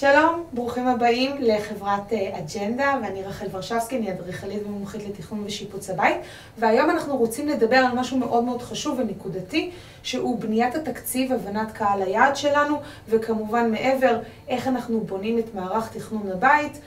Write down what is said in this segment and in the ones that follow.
שלום, ברוכים הבאים לחברת אה, אג'נדה, ואני רחל ורשבסקי, אני אדריכלית ומומחית לתכנון ושיפוץ הבית, והיום אנחנו רוצים לדבר על משהו מאוד מאוד חשוב ונקודתי, שהוא בניית התקציב, הבנת קהל היעד שלנו, וכמובן מעבר, איך אנחנו בונים את מערך תכנון הבית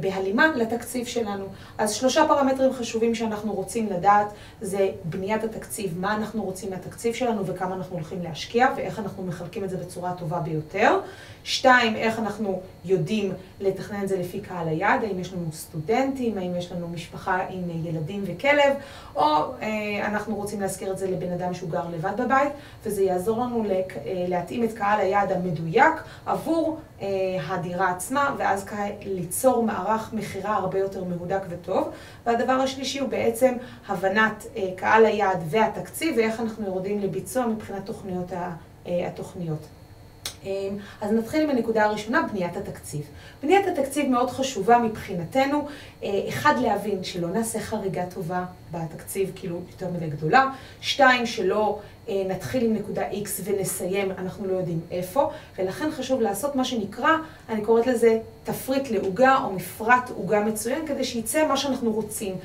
בהלימה לתקציב שלנו. אז שלושה פרמטרים חשובים שאנחנו רוצים לדעת, זה בניית התקציב, מה אנחנו רוצים מהתקציב שלנו וכמה אנחנו הולכים להשקיע, ואיך אנחנו מחלקים את זה בצורה הטובה ביותר. שתיים, איך אנחנו יודעים לתכנן את זה לפי קהל היעד, האם יש לנו סטודנטים, האם יש לנו משפחה עם ילדים וכלב, או אה, אנחנו רוצים להזכיר את זה לבן אדם שהוא גר לבד בבית, וזה יעזור לנו אה, להתאים את קהל היעד המדויק עבור אה, הדירה עצמה, ואז ליצור מערך מכירה הרבה יותר מהודק וטוב. והדבר השלישי הוא בעצם הבנת קהל היעד והתקציב, ואיך אנחנו יורדים לביצוע מבחינת תוכניות התוכניות. אמ, אז נתחיל עם הנקודה הראשונה, בניית התקציב. בניית התקציב מאוד חשובה מבחינתנו, אה, אחד, להבין שלא נעשה חריגה טובה בתקציב, כאילו יותר מדי גדולה, שתיים, שלא אה, נתחיל עם נקודה X ונסיים, אנחנו לא יודעים איפה, ולכן חשוב לעשות מה שנקרא, אני קוראת לזה תפריט לעוגה או מפרט עוגה מצוין, כדי שייצא מה שאנחנו רוצים.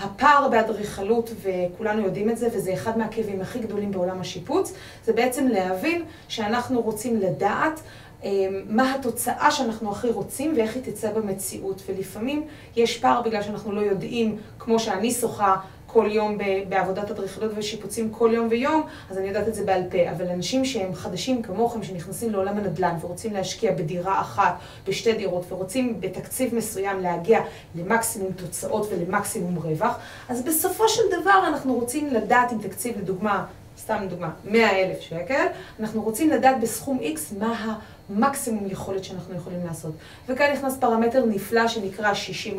הפער באדריכלות, וכולנו יודעים את זה, וזה אחד מהכאבים הכי גדולים בעולם השיפוץ, זה בעצם להבין שאנחנו רוצים לדעת אה, מה התוצאה שאנחנו הכי רוצים ואיך היא תצא במציאות. ולפעמים יש פער בגלל שאנחנו לא יודעים, כמו שאני שוחה כל יום בעבודת אדריכלות ושיפוצים כל יום ויום, אז אני יודעת את זה בעל פה. אבל אנשים שהם חדשים כמוכם, שנכנסים לעולם הנדל"ן ורוצים להשקיע בדירה אחת, בשתי דירות, ורוצים בתקציב מסוים להגיע למקסימום תוצאות ולמקסימום רווח, אז בסופו של דבר אנחנו רוצים לדעת עם תקציב, לדוגמה, סתם לדוגמה, 100 אלף שקל, אנחנו רוצים לדעת בסכום X מה המקסימום יכולת שאנחנו יכולים לעשות. וכאן נכנס פרמטר נפלא שנקרא 60-40,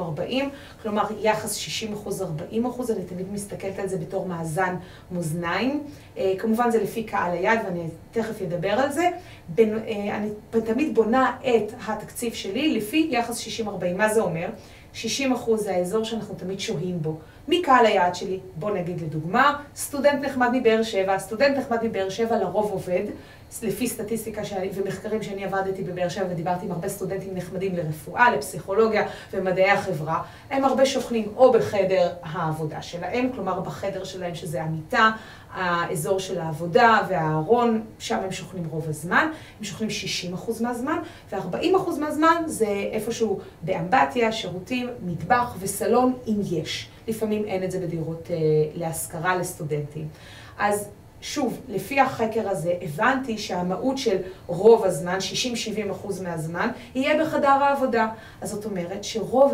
כלומר יחס 60 אחוז, 40 אחוז, אני תמיד מסתכלת על זה בתור מאזן מאזניים. אה, כמובן זה לפי קהל היד ואני תכף אדבר על זה. בין, אה, אני תמיד בונה את התקציב שלי לפי יחס 60-40. מה זה אומר? 60 אחוז זה האזור שאנחנו תמיד שוהים בו. מי קהל היעד שלי? בוא נגיד לדוגמה, סטודנט נחמד מבאר שבע, סטודנט נחמד מבאר שבע לרוב עובד, לפי סטטיסטיקה שאני, ומחקרים שאני עבדתי בבאר שבע ודיברתי עם הרבה סטודנטים נחמדים לרפואה, לפסיכולוגיה ומדעי החברה, הם הרבה שוכנים או בחדר העבודה שלהם, כלומר בחדר שלהם שזה המיטה, האזור של העבודה והארון, שם הם שוכנים רוב הזמן, הם שוכנים 60% מהזמן, ו-40% מהזמן זה איפשהו באמבטיה, שירותים, מטבח וסלון, אם יש. לפעמים אין את זה בדירות אה, להשכרה לסטודנטים. אז שוב, לפי החקר הזה, הבנתי שהמהות של רוב הזמן, 60-70 אחוז מהזמן, יהיה בחדר העבודה. אז זאת אומרת שרוב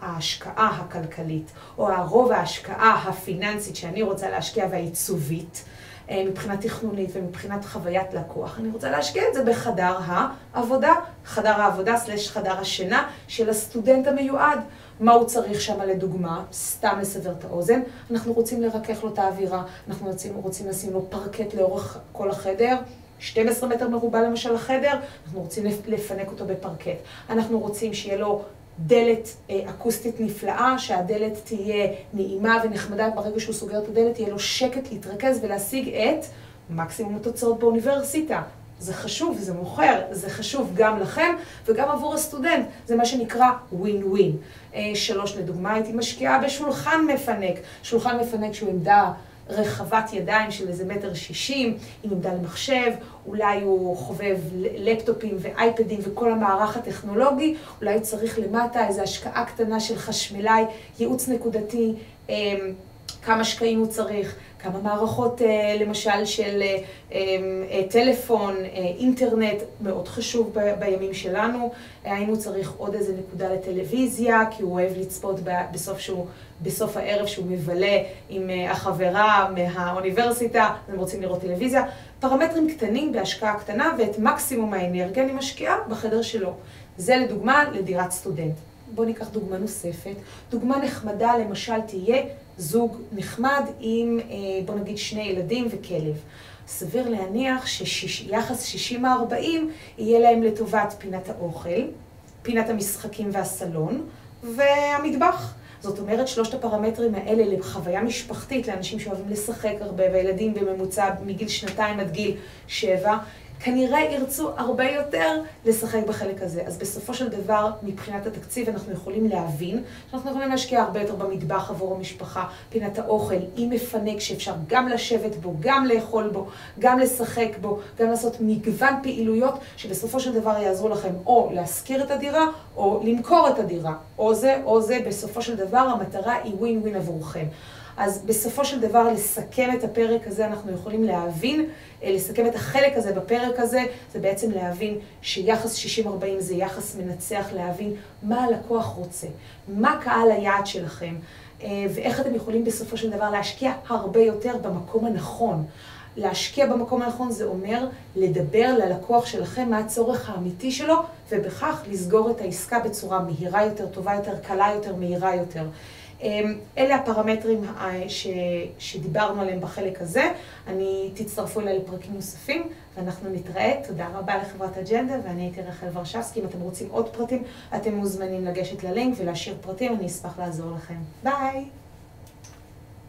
ההשקעה הכלכלית, או רוב ההשקעה הפיננסית שאני רוצה להשקיע והעיצובית, מבחינה תכנונית ומבחינת חוויית לקוח, אני רוצה להשקיע את זה בחדר העבודה, חדר העבודה סלש חדר השינה של הסטודנט המיועד. מה הוא צריך שם לדוגמה, סתם לסבר את האוזן, אנחנו רוצים לרכך לו את האווירה, אנחנו רוצים, רוצים לשים לו פרקט לאורך כל החדר, 12 מטר מרובע למשל החדר, אנחנו רוצים לפנק אותו בפרקט. אנחנו רוצים שיהיה לו דלת אה, אקוסטית נפלאה, שהדלת תהיה נעימה ונחמדה, ברגע שהוא סוגר את הדלת יהיה לו שקט להתרכז ולהשיג את מקסימום התוצאות באוניברסיטה. זה חשוב, זה מוכר, זה חשוב גם לכם וגם עבור הסטודנט, זה מה שנקרא ווין ווין. אה, שלוש, לדוגמה, הייתי משקיעה בשולחן מפנק, שולחן מפנק שהוא עמדה רחבת ידיים של איזה מטר שישים, עם עמדה למחשב, אולי הוא חובב לפטופים ואייפדים וכל המערך הטכנולוגי, אולי הוא צריך למטה איזו השקעה קטנה של חשמלאי, ייעוץ נקודתי, אמ, כמה שקעים הוא צריך, כמה מערכות אה, למשל של אה, אה, טלפון, אינטרנט, מאוד חשוב בימים שלנו. האם הוא צריך עוד איזה נקודה לטלוויזיה, כי הוא אוהב לצפות בסוף, שהוא, בסוף הערב שהוא מבלה עם החברה מהאוניברסיטה, הם רוצים לראות טלוויזיה. פרמטרים קטנים בהשקעה קטנה ואת מקסימום האנרגיה אני משקיעה בחדר שלו. זה לדוגמה לדירת סטודנט. בואו ניקח דוגמה נוספת. דוגמה נחמדה למשל תהיה זוג נחמד עם, אה, בוא נגיד, שני ילדים וכלב. סביר להניח שיחס 60-40 יהיה להם לטובת פינת האוכל, פינת המשחקים והסלון והמטבח. זאת אומרת, שלושת הפרמטרים האלה לחוויה משפחתית, לאנשים שאוהבים לשחק הרבה, והילדים בממוצע מגיל שנתיים עד גיל שבע, כנראה ירצו הרבה יותר לשחק בחלק הזה. אז בסופו של דבר, מבחינת התקציב, אנחנו יכולים להבין שאנחנו יכולים להשקיע הרבה יותר במטבח עבור המשפחה, פינת האוכל, עם מפנק שאפשר גם לשבת בו, גם לאכול בו, גם לשחק בו, גם לעשות מגוון פעילויות שבסופו של דבר יעזרו לכם או להשכיר את הדירה, או למכור את הדירה. או זה או זה, בסופו של דבר המטרה היא ווין ווין עבורכם. אז בסופו של דבר, לסכם את הפרק הזה, אנחנו יכולים להבין, אה, לסכם את החלק הזה בפרק הזה, זה בעצם להבין שיחס 60-40 זה יחס מנצח, להבין מה הלקוח רוצה, מה קהל היעד שלכם, אה, ואיך אתם יכולים בסופו של דבר להשקיע הרבה יותר במקום הנכון. להשקיע במקום הנכון זה אומר לדבר ללקוח שלכם מה הצורך האמיתי שלו, ובכך לסגור את העסקה בצורה מהירה יותר, טובה יותר, קלה יותר, מהירה יותר. אמ, אלה הפרמטרים ש, שדיברנו עליהם בחלק הזה. אני, תצטרפו אליי לפרקים נוספים, ואנחנו נתראה. תודה רבה לחברת אג'נדה, ואני הייתי רחל ורשבסקי. אם אתם רוצים עוד פרטים, אתם מוזמנים לגשת ללינק ולהשאיר פרטים, אני אשמח לעזור לכם. ביי!